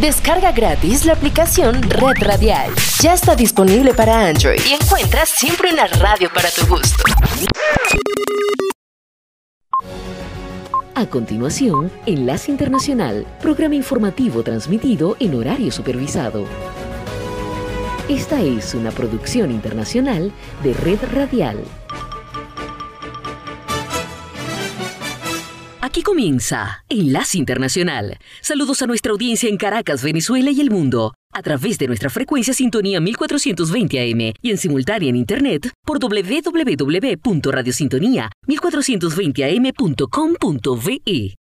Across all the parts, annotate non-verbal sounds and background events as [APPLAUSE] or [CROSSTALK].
Descarga gratis la aplicación Red Radial. Ya está disponible para Android y encuentras siempre una radio para tu gusto. A continuación, Enlace Internacional, programa informativo transmitido en horario supervisado. Esta es una producción internacional de Red Radial. Aquí comienza Enlace Internacional. Saludos a nuestra audiencia en Caracas, Venezuela y el mundo, a través de nuestra frecuencia sintonía 1420 AM y en simultánea en Internet por www.radiosintonía1420am.com.ve.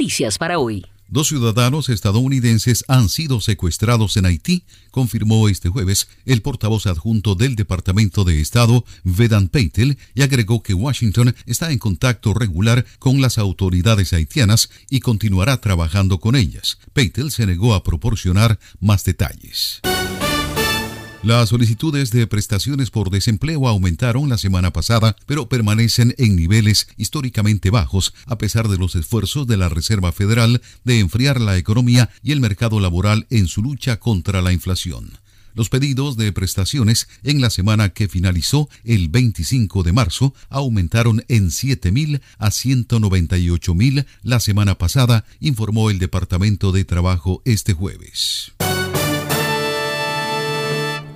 noticias para hoy. Dos ciudadanos estadounidenses han sido secuestrados en Haití, confirmó este jueves el portavoz adjunto del Departamento de Estado, Vedan Peitel, y agregó que Washington está en contacto regular con las autoridades haitianas y continuará trabajando con ellas. Peitel se negó a proporcionar más detalles. Las solicitudes de prestaciones por desempleo aumentaron la semana pasada, pero permanecen en niveles históricamente bajos, a pesar de los esfuerzos de la Reserva Federal de enfriar la economía y el mercado laboral en su lucha contra la inflación. Los pedidos de prestaciones en la semana que finalizó el 25 de marzo aumentaron en 7.000 a 198.000 la semana pasada, informó el Departamento de Trabajo este jueves.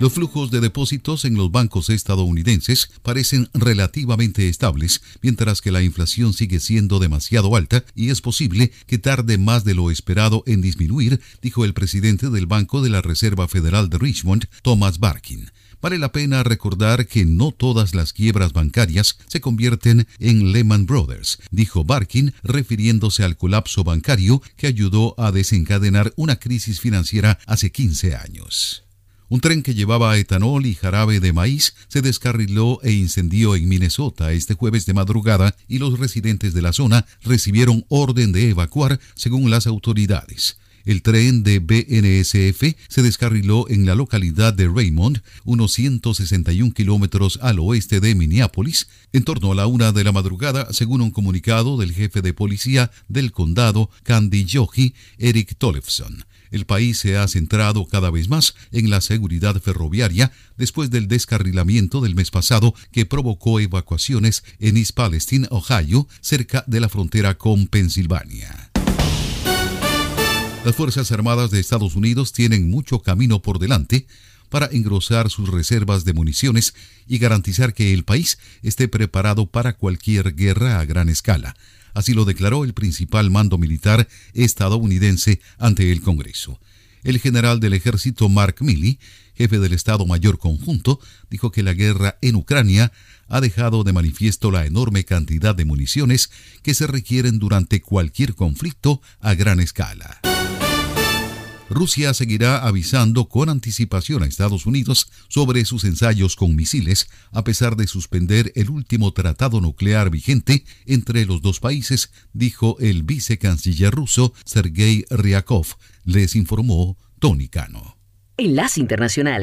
Los flujos de depósitos en los bancos estadounidenses parecen relativamente estables, mientras que la inflación sigue siendo demasiado alta y es posible que tarde más de lo esperado en disminuir, dijo el presidente del Banco de la Reserva Federal de Richmond, Thomas Barkin. Vale la pena recordar que no todas las quiebras bancarias se convierten en Lehman Brothers, dijo Barkin, refiriéndose al colapso bancario que ayudó a desencadenar una crisis financiera hace 15 años. Un tren que llevaba etanol y jarabe de maíz se descarriló e incendió en Minnesota este jueves de madrugada y los residentes de la zona recibieron orden de evacuar según las autoridades. El tren de BNSF se descarriló en la localidad de Raymond, unos 161 kilómetros al oeste de Minneapolis, en torno a la una de la madrugada, según un comunicado del jefe de policía del condado, Candy Yogi, Eric Tollefson. El país se ha centrado cada vez más en la seguridad ferroviaria después del descarrilamiento del mes pasado que provocó evacuaciones en East Palestine, Ohio, cerca de la frontera con Pensilvania. Las Fuerzas Armadas de Estados Unidos tienen mucho camino por delante para engrosar sus reservas de municiones y garantizar que el país esté preparado para cualquier guerra a gran escala. Así lo declaró el principal mando militar estadounidense ante el Congreso. El general del ejército Mark Milley, jefe del Estado Mayor Conjunto, dijo que la guerra en Ucrania ha dejado de manifiesto la enorme cantidad de municiones que se requieren durante cualquier conflicto a gran escala. Rusia seguirá avisando con anticipación a Estados Unidos sobre sus ensayos con misiles, a pesar de suspender el último tratado nuclear vigente entre los dos países, dijo el vicecanciller ruso Sergei Ryakov, les informó Tony Cano. Enlace Internacional.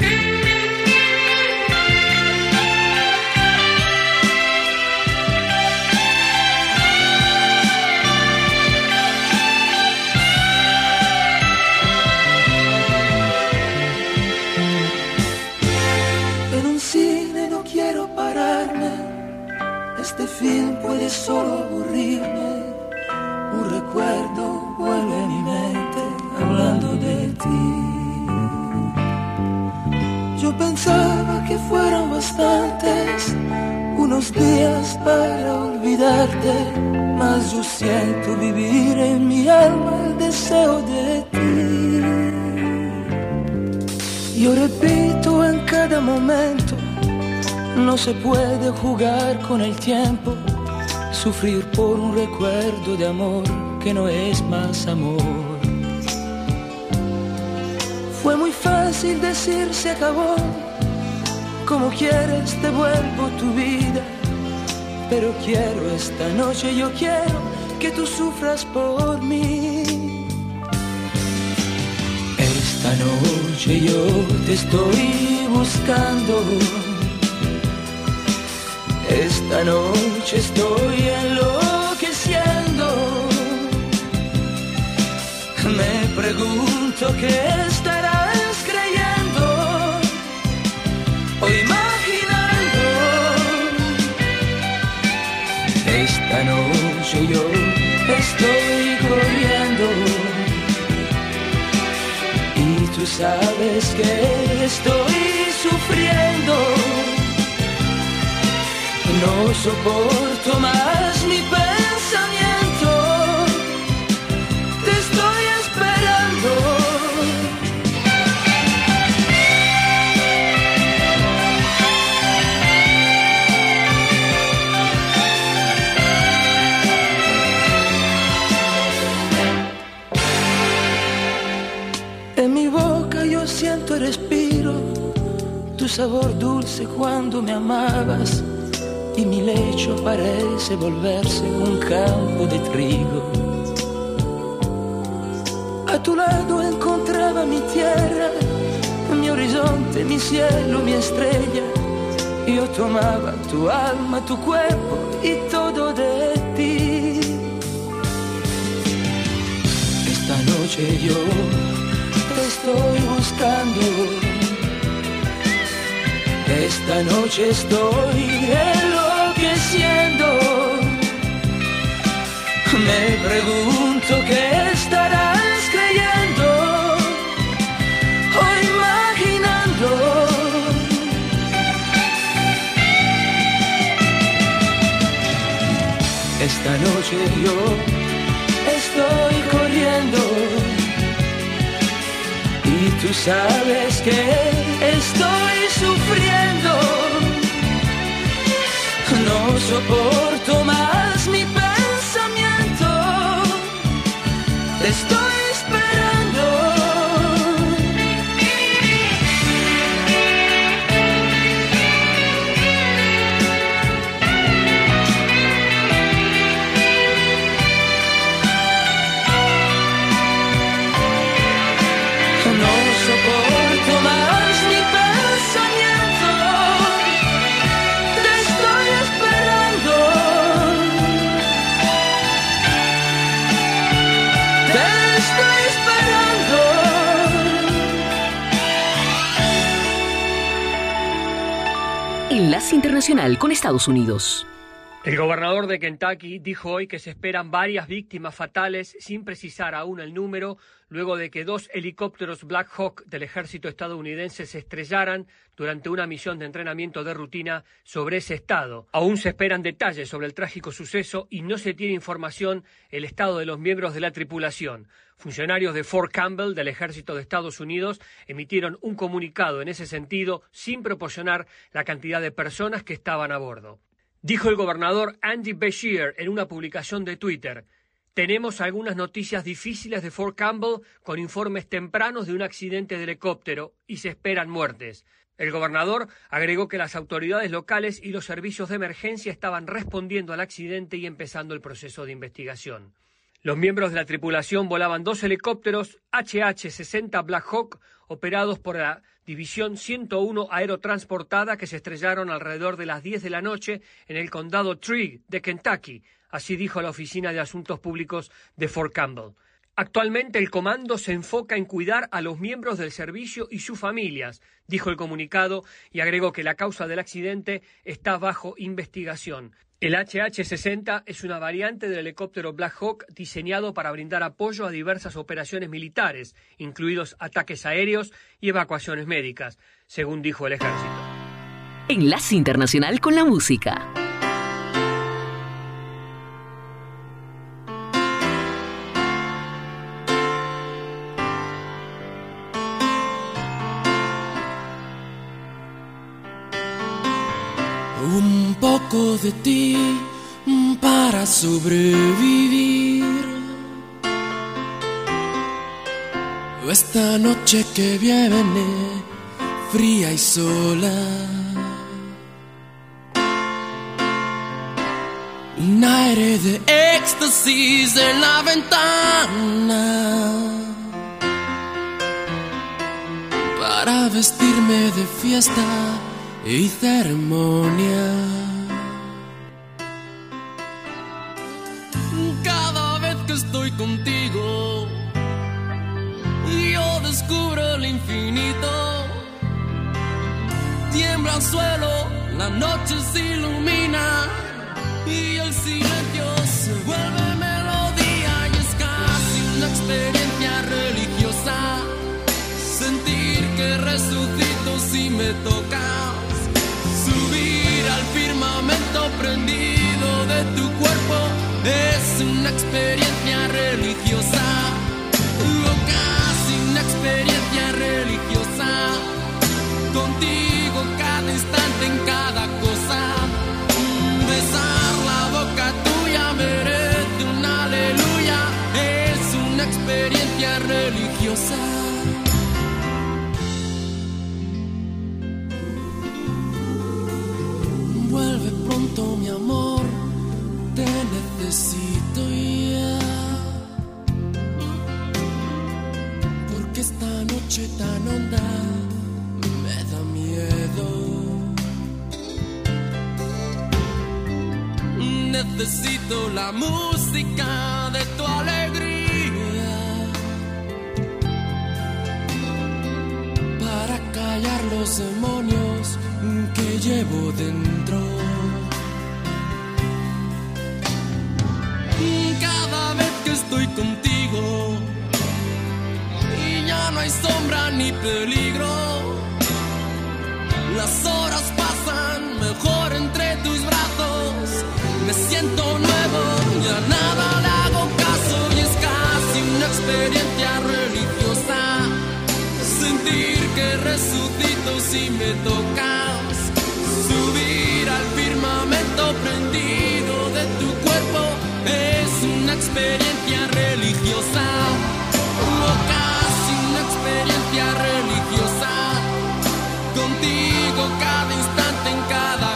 Que fueron bastantes unos días para olvidarte, mas yo siento vivir en mi alma el deseo de ti. Yo repito en cada momento, no se puede jugar con el tiempo sufrir por un recuerdo de amor que no es más amor. Fue muy fácil decir se acabó, como quieres devuelvo tu vida, pero quiero esta noche, yo quiero que tú sufras por mí. Esta noche yo te estoy buscando esta noche estoy enloqueciendo. Me pregunto qué estarás estoy corriendo. Y tú sabes que estoy sufriendo no soporto más dulce cuando me amabas y mi lecho parece volverse un campo de trigo. A tu lado encontraba mi tierra, mi horizonte mi cielo, mi estrella. Yo tomaba tu alma, tu cuerpo y todo de ti. Esta noche yo te estoy buscando. Esta noche estoy enloqueciendo. Me pregunto qué estarás Esta noche yo estoy corriendo. Y tú sabes que estoy soporto más Internacional con Estados Unidos. El gobernador de Kentucky dijo hoy que se esperan varias víctimas fatales sin precisar aún el número, luego de que dos helicópteros Black Hawk del ejército estadounidense se estrellaran durante una misión de entrenamiento de rutina sobre ese estado. Aún se esperan detalles sobre el trágico suceso y no se tiene información el estado de los miembros de la tripulación. Funcionarios de Fort Campbell del ejército de Estados Unidos emitieron un comunicado en ese sentido sin proporcionar la cantidad de personas que estaban a bordo. Dijo el gobernador Andy Beshear en una publicación de Twitter, tenemos algunas noticias difíciles de Fort Campbell con informes tempranos de un accidente de helicóptero y se esperan muertes. El gobernador agregó que las autoridades locales y los servicios de emergencia estaban respondiendo al accidente y empezando el proceso de investigación. Los miembros de la tripulación volaban dos helicópteros HH-60 Black Hawk operados por la División 101 Aerotransportada que se estrellaron alrededor de las 10 de la noche en el condado Trigg de Kentucky, así dijo la Oficina de Asuntos Públicos de Fort Campbell. Actualmente el comando se enfoca en cuidar a los miembros del servicio y sus familias, dijo el comunicado y agregó que la causa del accidente está bajo investigación. El HH-60 es una variante del helicóptero Black Hawk diseñado para brindar apoyo a diversas operaciones militares, incluidos ataques aéreos y evacuaciones médicas, según dijo el ejército. Enlace Internacional con la Música. De ti para sobrevivir. Esta noche que viene, fría y sola. Un aire de éxtasis en la ventana. Para vestirme de fiesta y ceremonia. Suelo, la noche se ilumina y el silencio se vuelve melodía y es casi una experiencia religiosa. Sentir que resucito si me tocas, subir al firmamento prendido de tu cuerpo es una experiencia religiosa, o casi una experiencia religiosa. Contigo instante en cada cosa. Besar la boca tuya merece una aleluya. Es una experiencia religiosa. Vuelve pronto mi amor te necesito ya. Porque esta noche tan honda necesito la música de tu alegría para callar los demonios que llevo dentro. Cada vez que estoy contigo y ya no hay sombra ni peligro, las horas si me tocas, subir al firmamento prendido de tu cuerpo es una experiencia religiosa. O casi una experiencia religiosa. Contigo cada instante en cada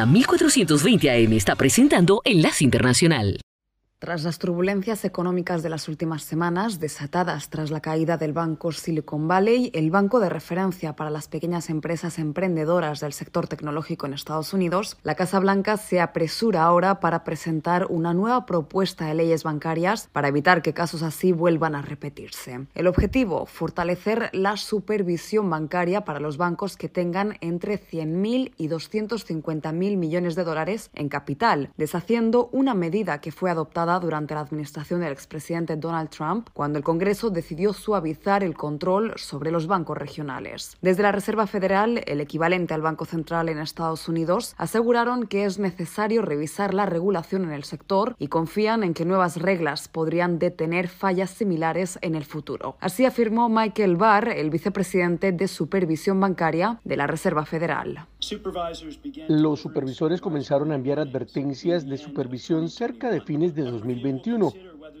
Sintonía 1420 AM está presentando Enlace Internacional. Tras las turbulencias económicas de las últimas semanas, desatadas tras la caída del banco Silicon Valley, el banco de referencia para las pequeñas empresas emprendedoras del sector tecnológico en Estados Unidos, la Casa Blanca se apresura ahora para presentar una nueva propuesta de leyes bancarias para evitar que casos así vuelvan a repetirse. El objetivo, fortalecer la supervisión bancaria para los bancos que tengan entre 100.000 y 250.000 millones de dólares en capital, deshaciendo una medida que fue adoptada durante la administración del expresidente Donald Trump, cuando el Congreso decidió suavizar el control sobre los bancos regionales. Desde la Reserva Federal, el equivalente al Banco Central en Estados Unidos, aseguraron que es necesario revisar la regulación en el sector y confían en que nuevas reglas podrían detener fallas similares en el futuro. Así afirmó Michael Barr, el vicepresidente de Supervisión Bancaria de la Reserva Federal. Los supervisores comenzaron a enviar advertencias de supervisión cerca de fines de 2021.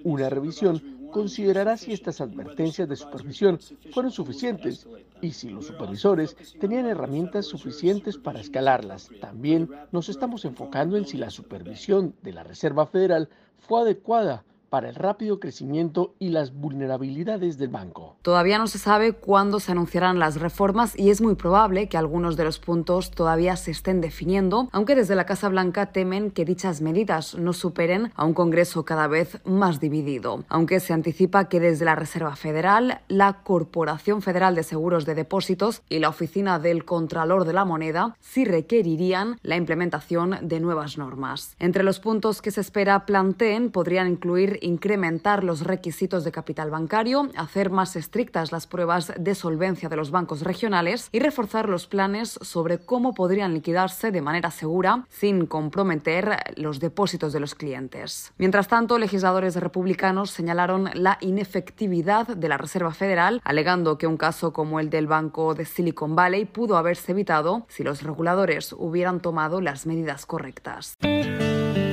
Una revisión considerará si estas advertencias de supervisión fueron suficientes y si los supervisores tenían herramientas suficientes para escalarlas. También nos estamos enfocando en si la supervisión de la Reserva Federal fue adecuada para el rápido crecimiento y las vulnerabilidades del banco. Todavía no se sabe cuándo se anunciarán las reformas y es muy probable que algunos de los puntos todavía se estén definiendo, aunque desde la Casa Blanca temen que dichas medidas no superen a un Congreso cada vez más dividido. Aunque se anticipa que desde la Reserva Federal, la Corporación Federal de Seguros de Depósitos y la Oficina del Contralor de la Moneda sí requerirían la implementación de nuevas normas. Entre los puntos que se espera planteen podrían incluir incrementar los requisitos de capital bancario, hacer más estrictas las pruebas de solvencia de los bancos regionales y reforzar los planes sobre cómo podrían liquidarse de manera segura sin comprometer los depósitos de los clientes. Mientras tanto, legisladores republicanos señalaron la inefectividad de la Reserva Federal, alegando que un caso como el del Banco de Silicon Valley pudo haberse evitado si los reguladores hubieran tomado las medidas correctas.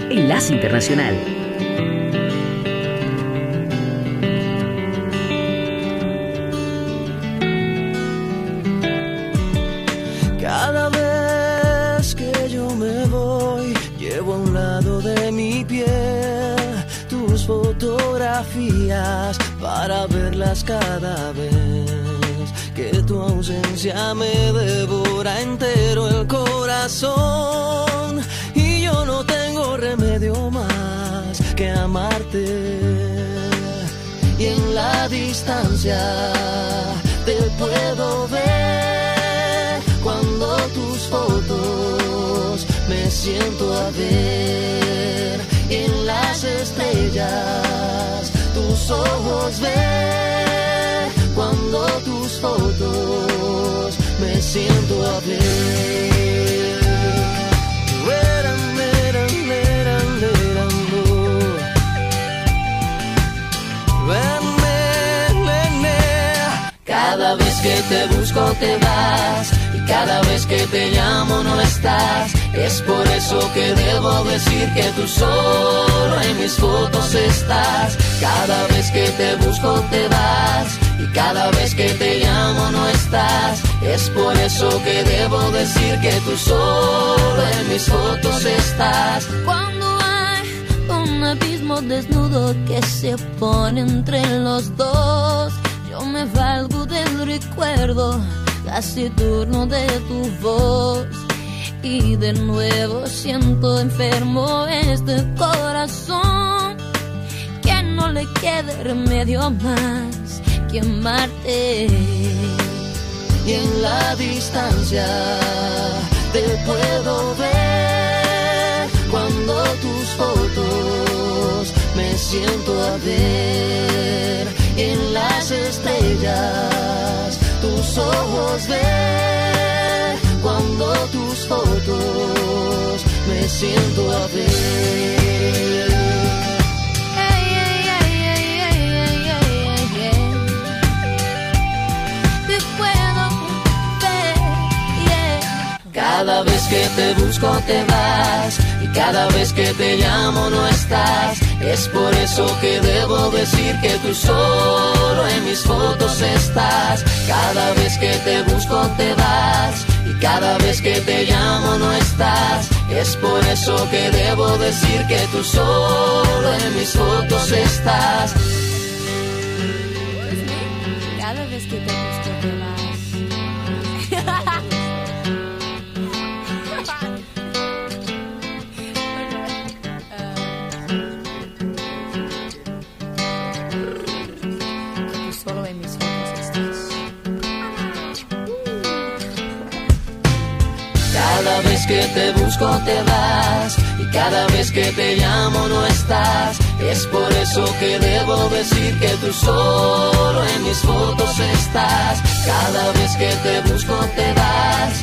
Enlace Internacional. Fotografías para verlas cada vez. Que tu ausencia me devora entero el corazón y yo no tengo remedio más que amarte. Y en la distancia te puedo ver cuando tus fotos me siento a ver en las estrellas tus ojos ver cuando tus fotos me siento a. Ven, ven, ven, ven. Cada vez que te busco te vas cada vez que te llamo no estás. Es por eso que debo decir que tú solo en mis fotos estás. Cada vez que te busco te vas y cada vez que te llamo no estás. Es por eso que debo decir que tú solo en mis fotos estás. Cuando hay un abismo desnudo que se pone entre los dos, yo me valgo del recuerdo, casi turno de tu voz. Y de nuevo siento enfermo este corazón, que no le quede remedio más que amarte. y en la distancia te puedo ver cuando tus fotos me siento a ver en las estrellas tus ojos ver cuando tus fotos me siento a ver. Cada vez que te busco te vas cada vez que te llamo no estás. Es por eso que debo decir que tú solo en mis fotos estás. Cada vez que te busco te vas y cada vez que te llamo no estás. Es por eso que debo decir que tú solo en mis fotos estás. Que te busco te vas y cada vez que te llamo no estás. Es por eso que debo decir que tú solo en mis fotos estás. Cada vez que te busco te vas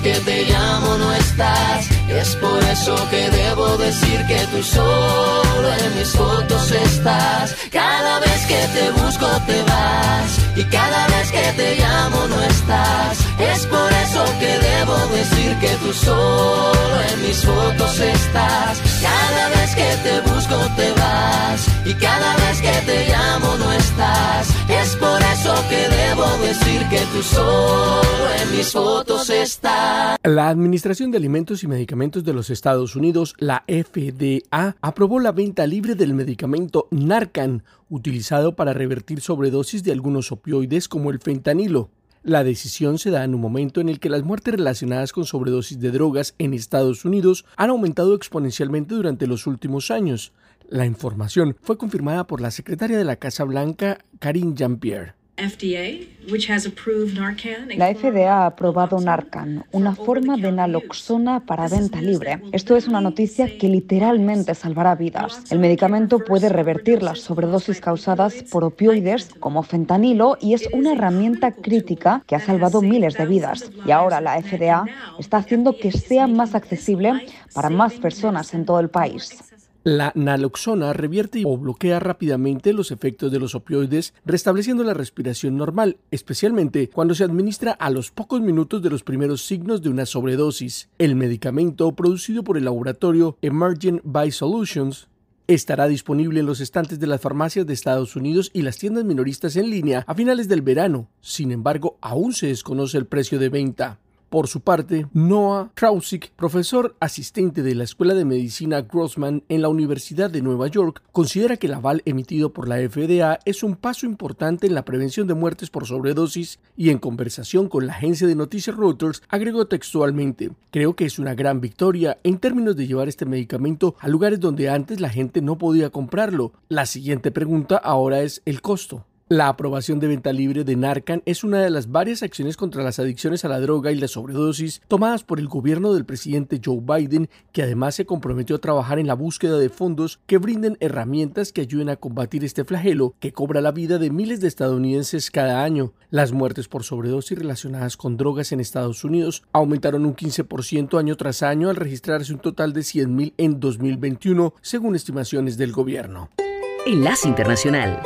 que te llamo no estás. Es por eso que debo decir que tú solo en mis fotos estás. Cada vez que te busco te vas y cada vez que te llamo no estás. Es por eso que debo decir que tú solo en mis fotos estás. Cada vez que te busco te vas y cada vez que te llamo no estás. Es por eso que debo decir que tú solo en mis fotos estás. La Administración de Alimentos y Medicamentos de los Estados Unidos, la FDA, aprobó la venta libre del medicamento Narcan, utilizado para revertir sobredosis de algunos opioides como el fentanilo. La decisión se da en un momento en el que las muertes relacionadas con sobredosis de drogas en Estados Unidos han aumentado exponencialmente durante los últimos años. La información fue confirmada por la secretaria de la Casa Blanca, Karine Jean-Pierre. La FDA ha aprobado Narcan, una forma de naloxona para venta libre. Esto es una noticia que literalmente salvará vidas. El medicamento puede revertir las sobredosis causadas por opioides como fentanilo y es una herramienta crítica que ha salvado miles de vidas. Y ahora la FDA está haciendo que sea más accesible para más personas en todo el país. La naloxona revierte o bloquea rápidamente los efectos de los opioides, restableciendo la respiración normal, especialmente cuando se administra a los pocos minutos de los primeros signos de una sobredosis. El medicamento, producido por el laboratorio Emergent Biosolutions, estará disponible en los estantes de las farmacias de Estados Unidos y las tiendas minoristas en línea a finales del verano. Sin embargo, aún se desconoce el precio de venta. Por su parte, Noah Krausik, profesor asistente de la Escuela de Medicina Grossman en la Universidad de Nueva York, considera que el aval emitido por la FDA es un paso importante en la prevención de muertes por sobredosis y en conversación con la agencia de noticias Reuters agregó textualmente, creo que es una gran victoria en términos de llevar este medicamento a lugares donde antes la gente no podía comprarlo. La siguiente pregunta ahora es el costo. La aprobación de venta libre de Narcan es una de las varias acciones contra las adicciones a la droga y la sobredosis tomadas por el gobierno del presidente Joe Biden, que además se comprometió a trabajar en la búsqueda de fondos que brinden herramientas que ayuden a combatir este flagelo que cobra la vida de miles de estadounidenses cada año. Las muertes por sobredosis relacionadas con drogas en Estados Unidos aumentaron un 15% año tras año al registrarse un total de 100.000 en 2021, según estimaciones del gobierno. Enlace Internacional.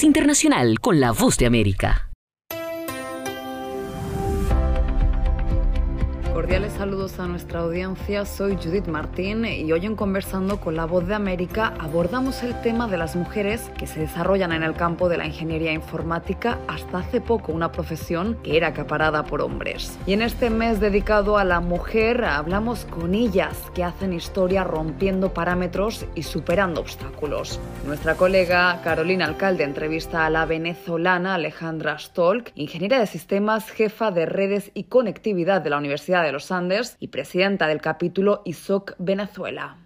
Internacional con la Voz de América. Nuestra audiencia, soy Judith Martín y hoy en Conversando con la Voz de América abordamos el tema de las mujeres que se desarrollan en el campo de la ingeniería informática hasta hace poco una profesión que era acaparada por hombres. Y en este mes dedicado a la mujer hablamos con ellas que hacen historia rompiendo parámetros y superando obstáculos. Nuestra colega Carolina Alcalde entrevista a la venezolana Alejandra Stolk, ingeniera de sistemas, jefa de redes y conectividad de la Universidad de los Andes y presidenta del capítulo ISOC Venezuela.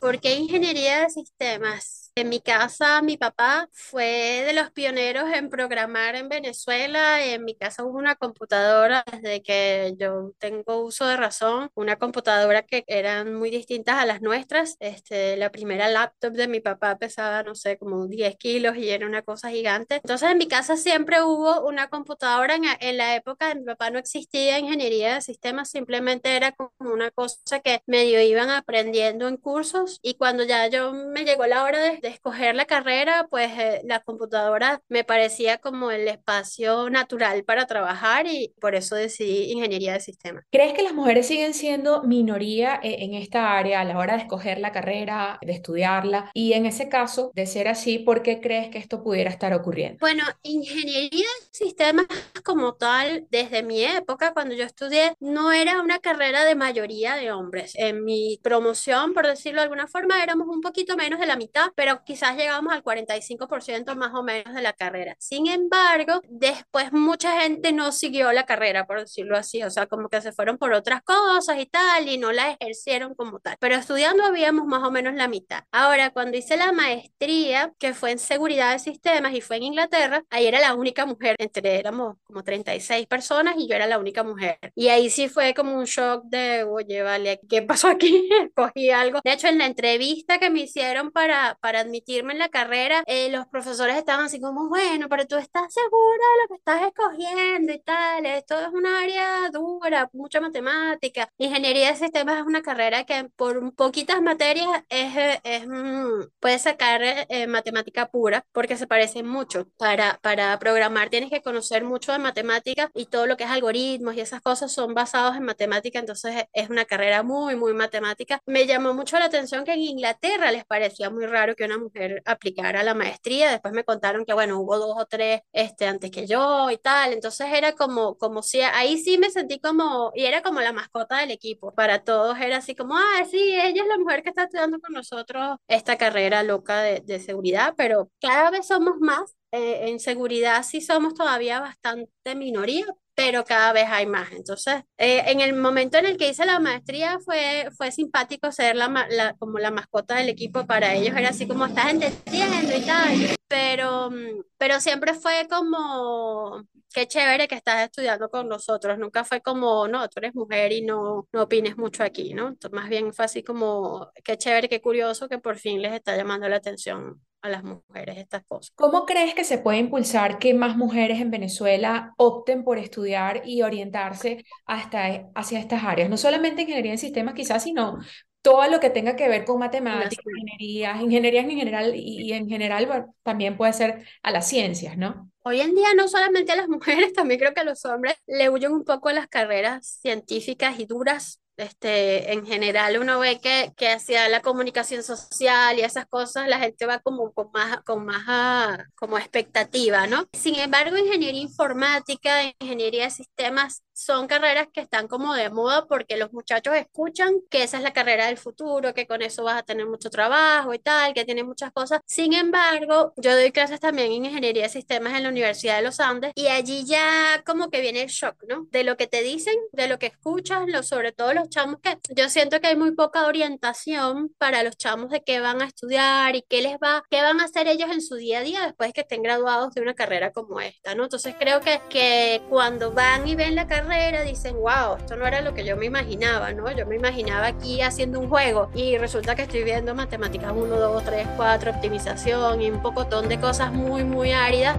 ¿Por qué ingeniería de sistemas? En mi casa, mi papá fue de los pioneros en programar en Venezuela. En mi casa hubo una computadora desde que yo tengo uso de razón, una computadora que eran muy distintas a las nuestras. Este, la primera laptop de mi papá pesaba, no sé, como 10 kilos y era una cosa gigante. Entonces, en mi casa siempre hubo una computadora. En, en la época de mi papá no existía ingeniería de sistemas, simplemente era como una cosa que medio iban aprendiendo en cursos. Y cuando ya yo me llegó la hora de de escoger la carrera, pues eh, la computadora me parecía como el espacio natural para trabajar y por eso decidí ingeniería de sistemas. ¿Crees que las mujeres siguen siendo minoría eh, en esta área a la hora de escoger la carrera, de estudiarla? Y en ese caso, de ser así, ¿por qué crees que esto pudiera estar ocurriendo? Bueno, ingeniería de sistemas como tal, desde mi época, cuando yo estudié, no era una carrera de mayoría de hombres. En mi promoción, por decirlo de alguna forma, éramos un poquito menos de la mitad, pero quizás llegamos al 45% más o menos de la carrera. Sin embargo, después mucha gente no siguió la carrera, por decirlo así, o sea, como que se fueron por otras cosas y tal, y no la ejercieron como tal. Pero estudiando habíamos más o menos la mitad. Ahora, cuando hice la maestría, que fue en seguridad de sistemas y fue en Inglaterra, ahí era la única mujer, entre éramos como 36 personas y yo era la única mujer. Y ahí sí fue como un shock de, oye, vale, ¿qué pasó aquí? [LAUGHS] Cogí algo. De hecho, en la entrevista que me hicieron para, para admitirme en la carrera, eh, los profesores estaban así como, bueno, pero tú estás segura de lo que estás escogiendo y tal, esto es un área dura, mucha matemática. Ingeniería de sistemas es una carrera que por poquitas materias es, es mm, puedes sacar eh, matemática pura porque se parece mucho. Para, para programar tienes que conocer mucho de matemática y todo lo que es algoritmos y esas cosas son basados en matemática, entonces es una carrera muy, muy matemática. Me llamó mucho la atención que en Inglaterra les parecía muy raro que una mujer aplicara la maestría. Después me contaron que, bueno, hubo dos o tres este, antes que yo y tal. Entonces era como, como si, ahí sí me sentí como, y era como la mascota del equipo. Para todos era así como, ah, sí, ella es la mujer que está estudiando con nosotros esta carrera loca de, de seguridad, pero cada vez somos más eh, en seguridad sí somos todavía bastante minoría, pero cada vez hay más. Entonces, eh, en el momento en el que hice la maestría fue, fue simpático ser la, como la mascota del equipo para ellos, era así como estás entendiendo y tal, pero, pero siempre fue como, qué chévere que estás estudiando con nosotros, nunca fue como, no, tú eres mujer y no, no opines mucho aquí, ¿no? más bien fue así como, qué chévere, qué curioso que por fin les está llamando la atención a las mujeres estas cosas. ¿Cómo crees que se puede impulsar que más mujeres en Venezuela opten por estudiar y orientarse hasta, hacia estas áreas? No solamente ingeniería en sistemas quizás, sino todo lo que tenga que ver con matemáticas, ingeniería, ingeniería en general y, en general también puede ser a las ciencias, ¿no? Hoy en día no solamente a las [LAUGHS] mujeres, también creo que a los hombres le huyen un poco a las carreras científicas y duras este, en general uno ve que, que hacia la comunicación social y esas cosas la gente va como con más, con más ah, como expectativa, ¿no? Sin embargo, ingeniería informática, ingeniería de sistemas son carreras que están como de moda porque los muchachos escuchan que esa es la carrera del futuro, que con eso vas a tener mucho trabajo y tal, que tiene muchas cosas. Sin embargo, yo doy clases también en ingeniería de sistemas en la Universidad de los Andes y allí ya como que viene el shock, ¿no? De lo que te dicen, de lo que escuchas, lo, sobre todo los chamos que yo siento que hay muy poca orientación para los chamos de qué van a estudiar y qué les va, qué van a hacer ellos en su día a día después que estén graduados de una carrera como esta, ¿no? Entonces creo que, que cuando van y ven la carrera dicen, wow, esto no era lo que yo me imaginaba, ¿no? Yo me imaginaba aquí haciendo un juego y resulta que estoy viendo matemáticas 1, 2, 3, 4, optimización y un pocotón de cosas muy, muy áridas.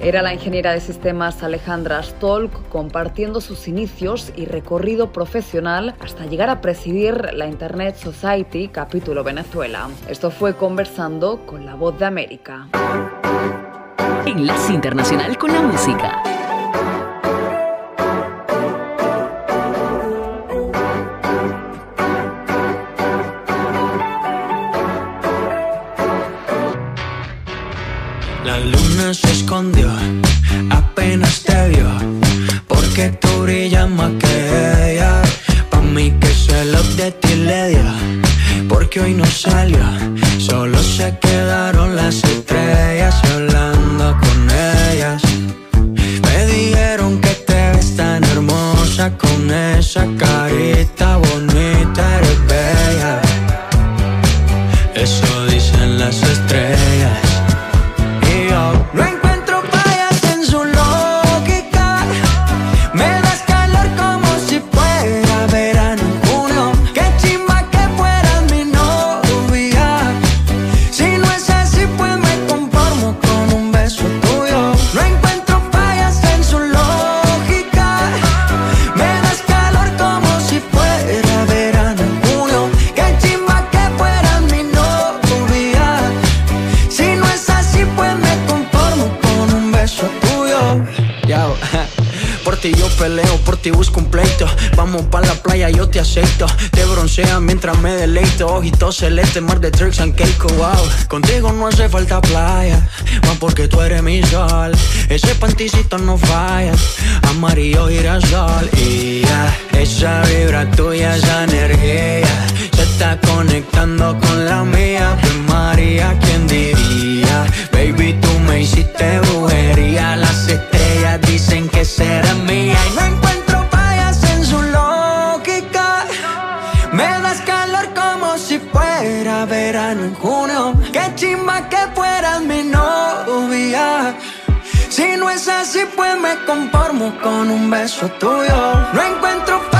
Era la ingeniera de sistemas Alejandra Stolk compartiendo sus inicios y recorrido profesional hasta llegar a presidir la Internet Society capítulo Venezuela. Esto fue conversando con la voz de América. Enlace Internacional con la Música. Se escondió, apenas te vio, porque tú brillas más que ella. Pa' mí que se lo de ti le dio, porque hoy no salió, solo se quedaron las estrellas hablando con ellas. Me dijeron que te ves tan hermosa con esa carita bonita, eres bella. Eso dicen las estrellas. Ojitos celeste, mar de tricks and cake, wow. Contigo no hace falta playa, más porque tú eres mi sol. Ese panticito no falla, amarillo girasol. Y ya, esa vibra tuya, esa energía, se está conectando con la mía. Pues María, ¿quién diría? Baby, tú me hiciste brujería. Las estrellas dicen que será es así, pues me conformo con un beso tuyo. No encuentro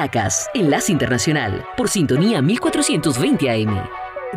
Caracas, Enlace Internacional, por sintonía 1420 AM.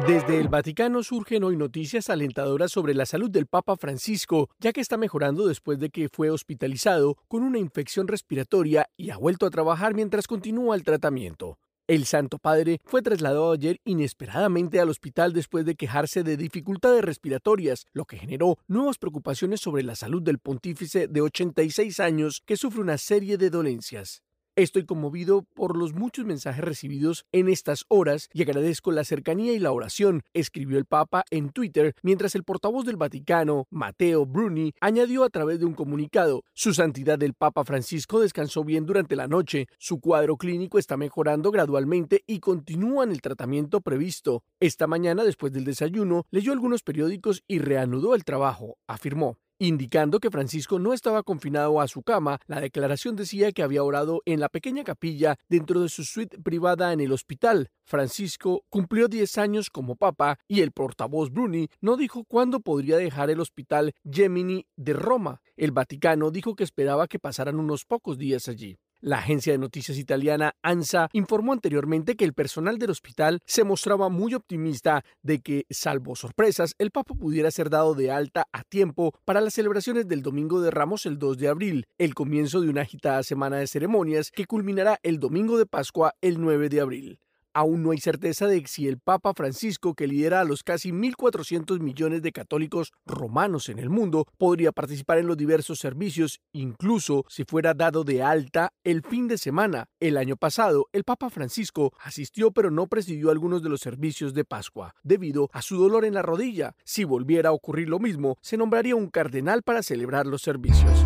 Desde el Vaticano surgen hoy noticias alentadoras sobre la salud del Papa Francisco, ya que está mejorando después de que fue hospitalizado con una infección respiratoria y ha vuelto a trabajar mientras continúa el tratamiento. El Santo Padre fue trasladado ayer inesperadamente al hospital después de quejarse de dificultades respiratorias, lo que generó nuevas preocupaciones sobre la salud del pontífice de 86 años que sufre una serie de dolencias. Estoy conmovido por los muchos mensajes recibidos en estas horas y agradezco la cercanía y la oración, escribió el Papa en Twitter, mientras el portavoz del Vaticano, Matteo Bruni, añadió a través de un comunicado, Su Santidad el Papa Francisco descansó bien durante la noche, su cuadro clínico está mejorando gradualmente y continúa en el tratamiento previsto. Esta mañana, después del desayuno, leyó algunos periódicos y reanudó el trabajo, afirmó. Indicando que Francisco no estaba confinado a su cama, la declaración decía que había orado en la pequeña capilla dentro de su suite privada en el hospital. Francisco cumplió 10 años como papa y el portavoz Bruni no dijo cuándo podría dejar el hospital Gemini de Roma. El Vaticano dijo que esperaba que pasaran unos pocos días allí. La agencia de noticias italiana ANSA informó anteriormente que el personal del hospital se mostraba muy optimista de que, salvo sorpresas, el Papa pudiera ser dado de alta a tiempo para las celebraciones del Domingo de Ramos el 2 de abril, el comienzo de una agitada semana de ceremonias que culminará el Domingo de Pascua el 9 de abril. Aún no hay certeza de si el Papa Francisco, que lidera a los casi 1.400 millones de católicos romanos en el mundo, podría participar en los diversos servicios, incluso si fuera dado de alta el fin de semana. El año pasado, el Papa Francisco asistió pero no presidió algunos de los servicios de Pascua, debido a su dolor en la rodilla. Si volviera a ocurrir lo mismo, se nombraría un cardenal para celebrar los servicios.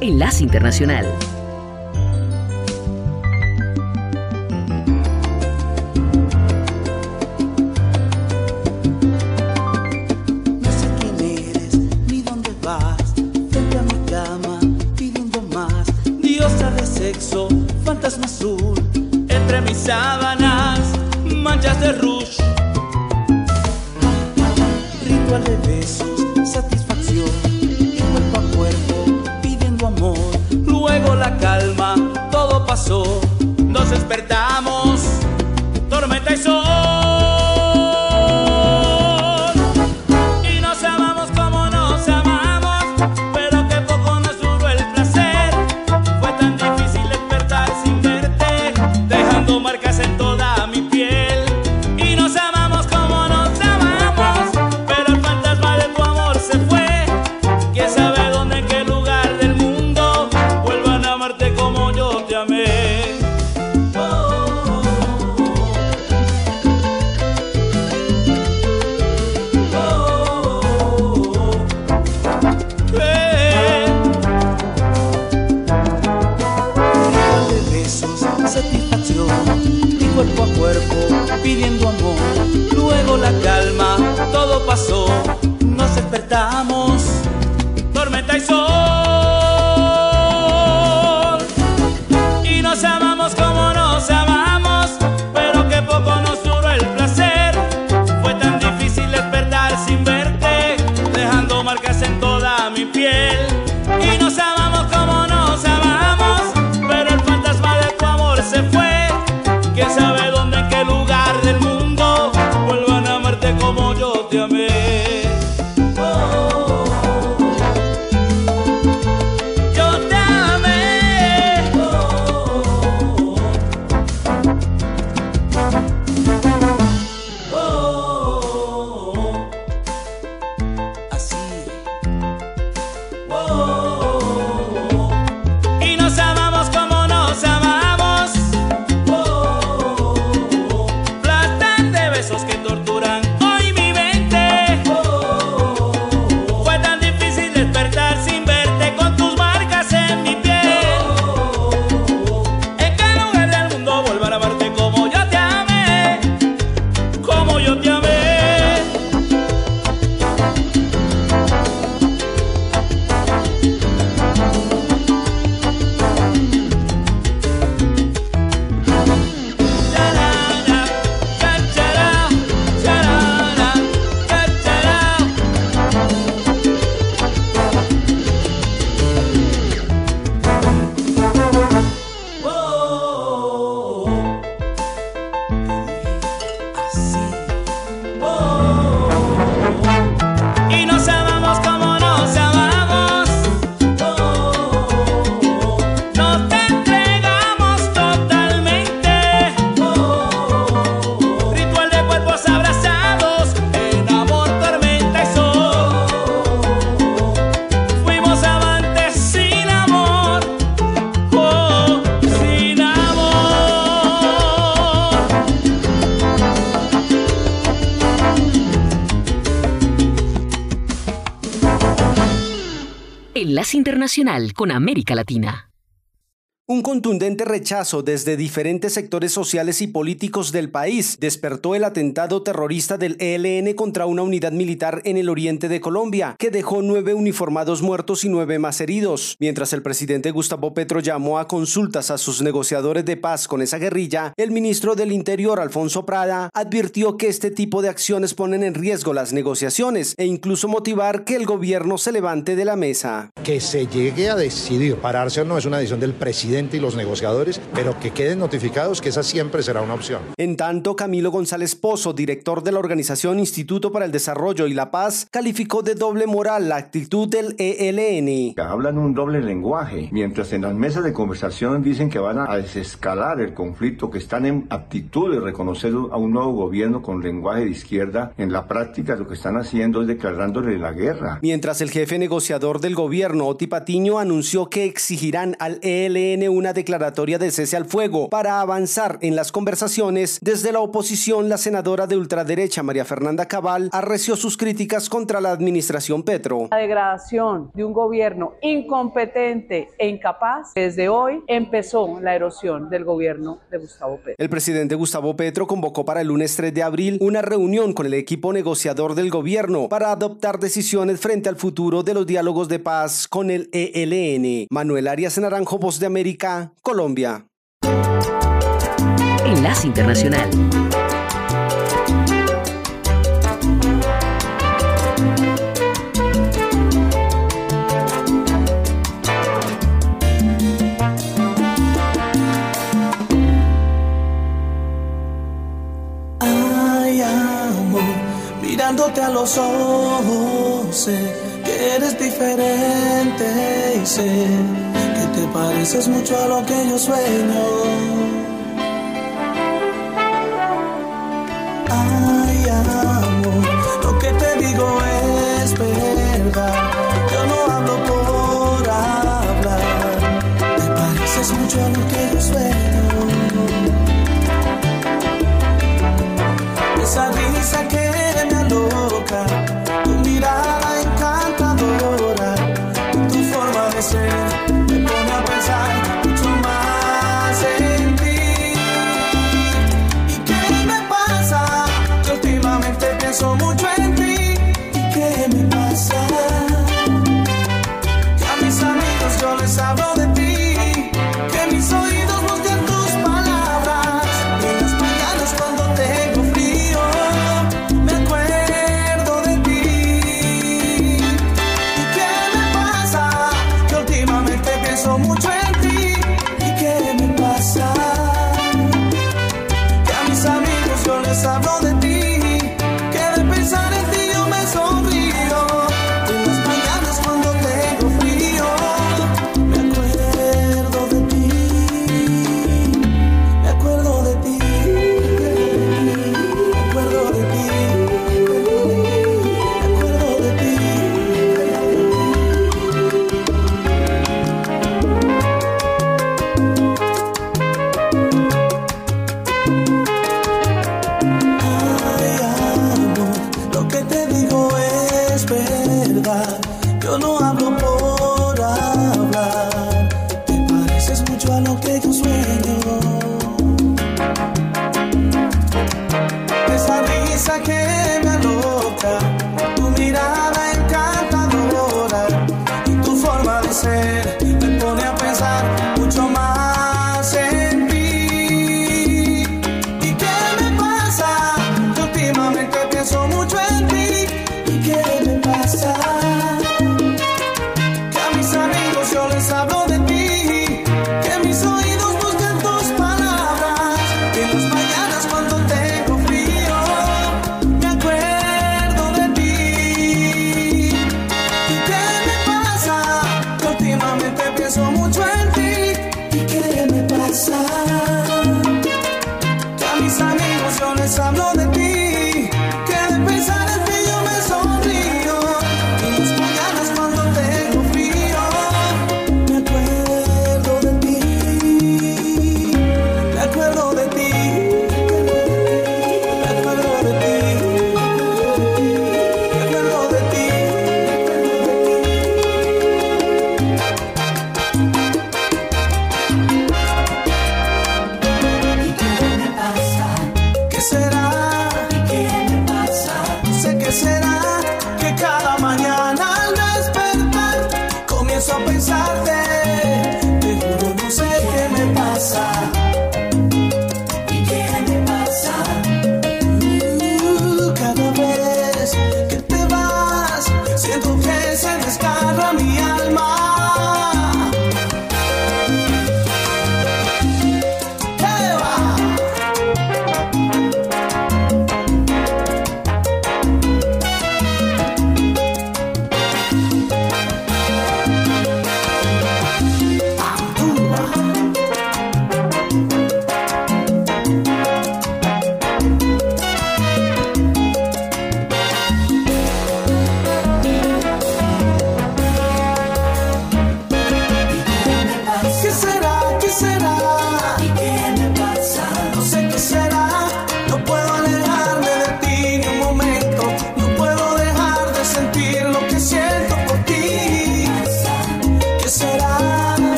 Enlace Internacional. Fantasma azul. Entre mis sábanas, manchas de rouge. Ritual de besos, satisfacción. Cuerpo a cuerpo, pidiendo amor. Luego la calma, todo pasó. Nos despertamos, nos Internacional con América Latina. Un contundente rechazo desde diferentes sectores sociales y políticos del país despertó el atentado terrorista del ELN contra una unidad militar en el oriente de Colombia, que dejó nueve uniformados muertos y nueve más heridos. Mientras el presidente Gustavo Petro llamó a consultas a sus negociadores de paz con esa guerrilla, el ministro del Interior, Alfonso Prada, advirtió que este tipo de acciones ponen en riesgo las negociaciones e incluso motivar que el gobierno se levante de la mesa. Que se llegue a decidir, pararse o no es una decisión del presidente y los negociadores, pero que queden notificados que esa siempre será una opción. En tanto, Camilo González Pozo, director de la organización Instituto para el Desarrollo y la Paz, calificó de doble moral la actitud del ELN. Hablan un doble lenguaje, mientras en las mesas de conversación dicen que van a desescalar el conflicto, que están en aptitud de reconocer a un nuevo gobierno con lenguaje de izquierda, en la práctica lo que están haciendo es declarándole la guerra. Mientras el jefe negociador del gobierno, Oti Patiño, anunció que exigirán al ELN una declaratoria de cese al fuego para avanzar en las conversaciones, desde la oposición la senadora de ultraderecha María Fernanda Cabal arreció sus críticas contra la administración Petro. La degradación de un gobierno incompetente e incapaz, desde hoy empezó la erosión del gobierno de Gustavo Petro. El presidente Gustavo Petro convocó para el lunes 3 de abril una reunión con el equipo negociador del gobierno para adoptar decisiones frente al futuro de los diálogos de paz con el ELN. Manuel Arias Naranjo, Voz de América, Colombia. Enlace Internacional. Ay, amor, mirándote a los ojos, sé que eres diferente y sé pareces mucho a lo que yo sueño. Ay, amor, lo que te digo es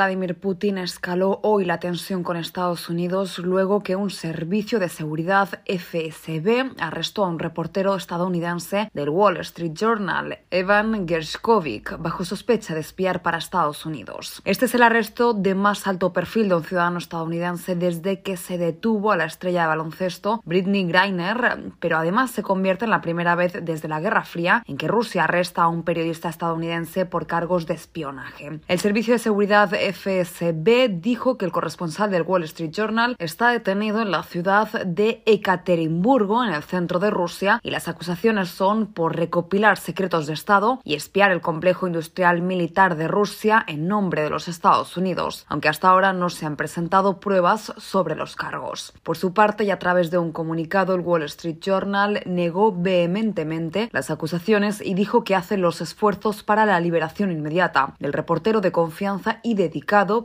Vladimir Putin escaló hoy la tensión con Estados Unidos luego que un servicio de seguridad FSB arrestó a un reportero estadounidense del Wall Street Journal, Evan Gershkovich, bajo sospecha de espiar para Estados Unidos. Este es el arresto de más alto perfil de un ciudadano estadounidense desde que se detuvo a la estrella de baloncesto Britney Griner, pero además se convierte en la primera vez desde la Guerra Fría en que Rusia arresta a un periodista estadounidense por cargos de espionaje. El servicio de seguridad FSB dijo que el corresponsal del Wall Street Journal está detenido en la ciudad de Ekaterimburgo, en el centro de Rusia, y las acusaciones son por recopilar secretos de Estado y espiar el complejo industrial militar de Rusia en nombre de los Estados Unidos, aunque hasta ahora no se han presentado pruebas sobre los cargos. Por su parte, y a través de un comunicado, el Wall Street Journal negó vehementemente las acusaciones y dijo que hace los esfuerzos para la liberación inmediata del reportero de confianza y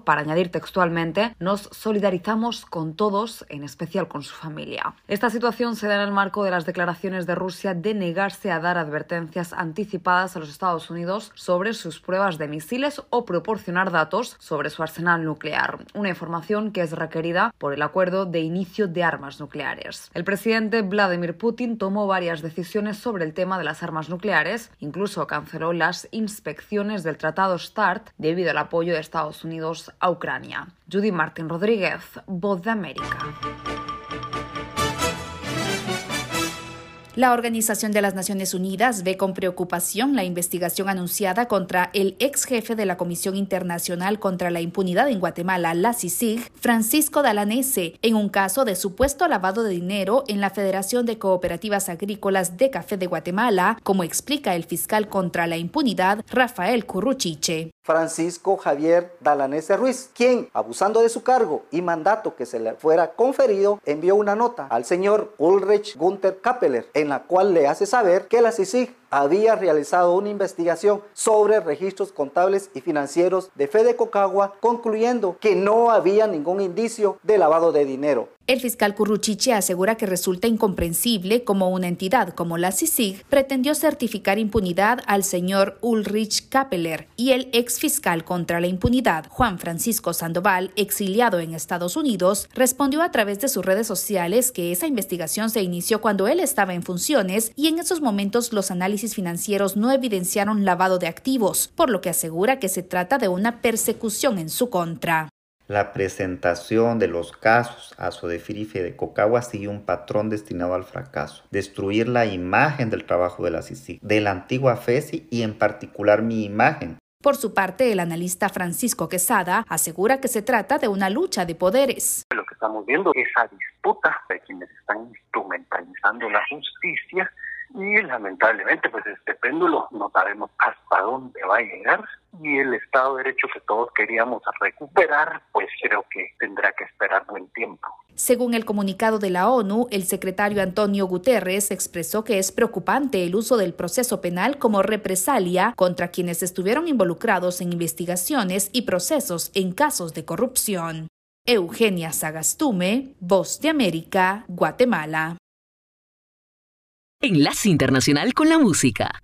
para añadir textualmente, nos solidarizamos con todos, en especial con su familia. Esta situación se da en el marco de las declaraciones de Rusia de negarse a dar advertencias anticipadas a los Estados Unidos sobre sus pruebas de misiles o proporcionar datos sobre su arsenal nuclear, una información que es requerida por el acuerdo de inicio de armas nucleares. El presidente Vladimir Putin tomó varias decisiones sobre el tema de las armas nucleares, incluso canceló las inspecciones del Tratado START debido al apoyo de Estados Unidos a Ucrania. Judy Martín Rodríguez, Voz de América. La Organización de las Naciones Unidas ve con preocupación la investigación anunciada contra el ex jefe de la Comisión Internacional contra la Impunidad en Guatemala, la CICIG, Francisco Dalanese, en un caso de supuesto lavado de dinero en la Federación de Cooperativas Agrícolas de Café de Guatemala, como explica el fiscal contra la impunidad, Rafael Curruchiche. Francisco Javier Dalanese Ruiz, quien, abusando de su cargo y mandato que se le fuera conferido, envió una nota al señor Ulrich Gunther Kappeler, en la cual le hace saber que la CICIG había realizado una investigación sobre registros contables y financieros de Fede Cocagua, concluyendo que no había ningún indicio de lavado de dinero. El fiscal Curruchiche asegura que resulta incomprensible cómo una entidad como la CICIG pretendió certificar impunidad al señor Ulrich Kappeler y el ex fiscal contra la impunidad, Juan Francisco Sandoval, exiliado en Estados Unidos, respondió a través de sus redes sociales que esa investigación se inició cuando él estaba en funciones y en esos momentos los análisis financieros no evidenciaron lavado de activos, por lo que asegura que se trata de una persecución en su contra. La presentación de los casos a Sodefirife de Cocagua sigue un patrón destinado al fracaso, destruir la imagen del trabajo de la CICIG, de la antigua FESI y en particular mi imagen. Por su parte, el analista Francisco Quesada asegura que se trata de una lucha de poderes. Lo que estamos viendo es esa disputa de quienes están instrumentalizando la justicia y lamentablemente pues este péndulo no sabemos hasta dónde va a llegar y el Estado de Derecho que todos queríamos recuperar pues creo que tendrá que esperar buen tiempo. Según el comunicado de la ONU, el secretario Antonio Guterres expresó que es preocupante el uso del proceso penal como represalia contra quienes estuvieron involucrados en investigaciones y procesos en casos de corrupción. Eugenia Sagastume, Voz de América, Guatemala. Enlace Internacional con la Música.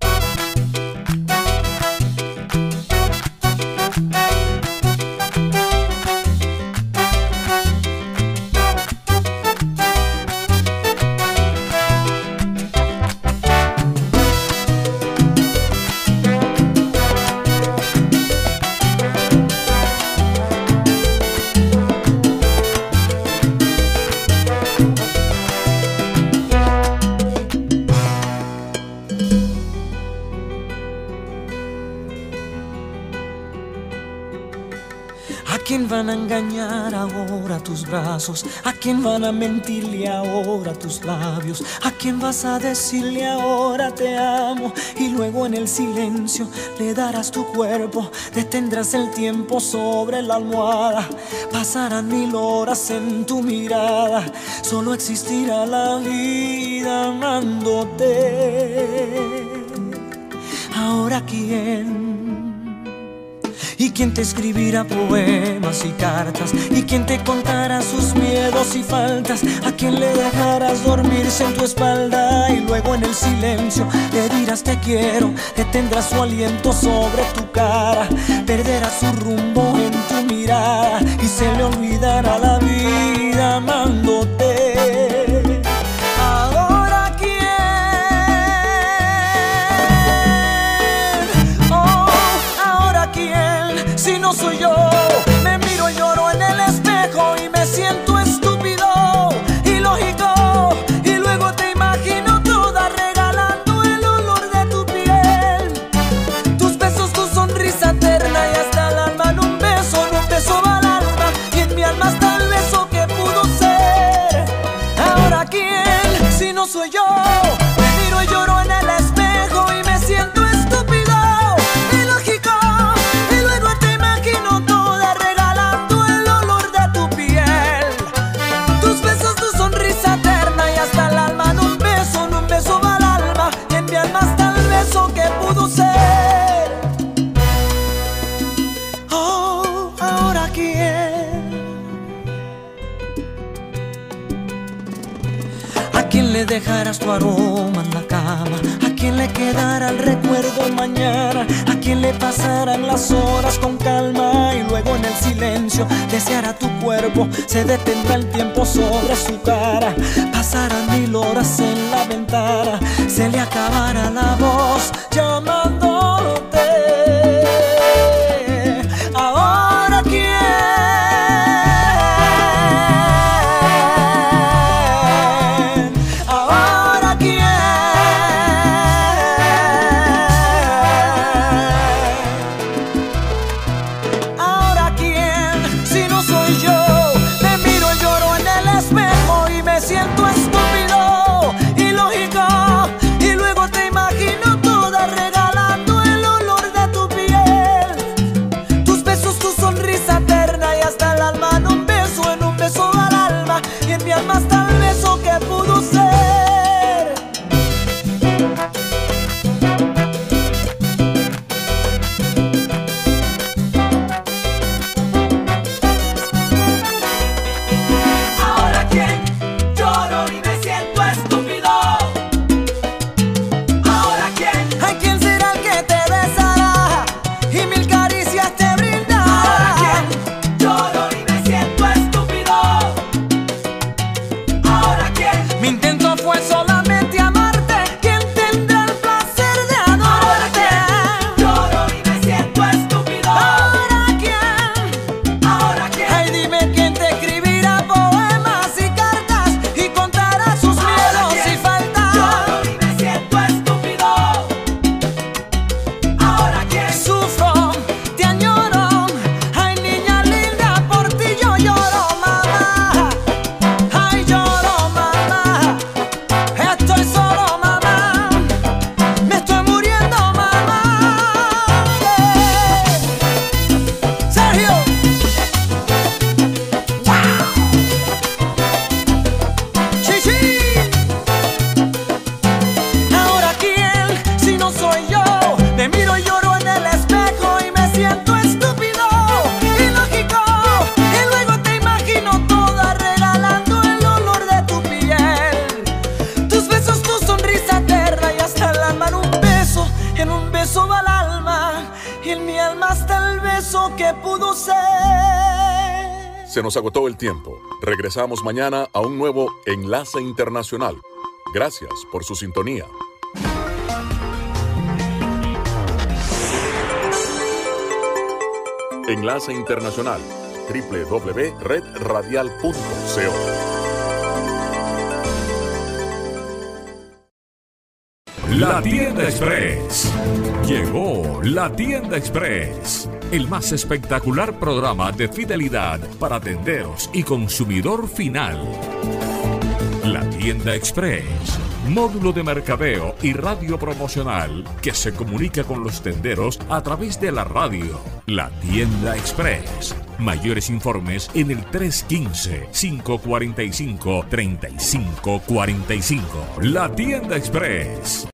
Quién van a engañar ahora tus brazos? ¿A quién van a mentirle ahora tus labios? ¿A quién vas a decirle ahora te amo? Y luego en el silencio le darás tu cuerpo, detendrás el tiempo sobre la almohada. Pasarán mil horas en tu mirada, solo existirá la vida amándote. Ahora quién y quien te escribirá poemas y cartas y quien te contará sus miedos y faltas, a quien le dejarás dormirse en tu espalda y luego en el silencio le dirás te quiero, detendrás su aliento sobre tu cara, perderás su rumbo en tu mirada y se le olvidará la vida amándote. ¿A quién le dejarás tu aroma en la cama? ¿A quién le quedará el recuerdo mañana? ¿A quién le pasarán las horas con calma? Y luego en el silencio deseará tu cuerpo, se detendrá el tiempo sobre su cara. Pasarán mil horas en la ventana, se le acabará la voz llamándote. Tiempo. Regresamos mañana a un nuevo Enlace Internacional. Gracias por su sintonía. Enlace Internacional www.redradial.co La Tienda Express. Llegó La Tienda Express, el más espectacular programa de fidelidad para tenderos y consumidor final. La Tienda Express, módulo de mercadeo y radio promocional que se comunica con los tenderos a través de la radio. La Tienda Express. Mayores informes en el 315-545-3545. La Tienda Express.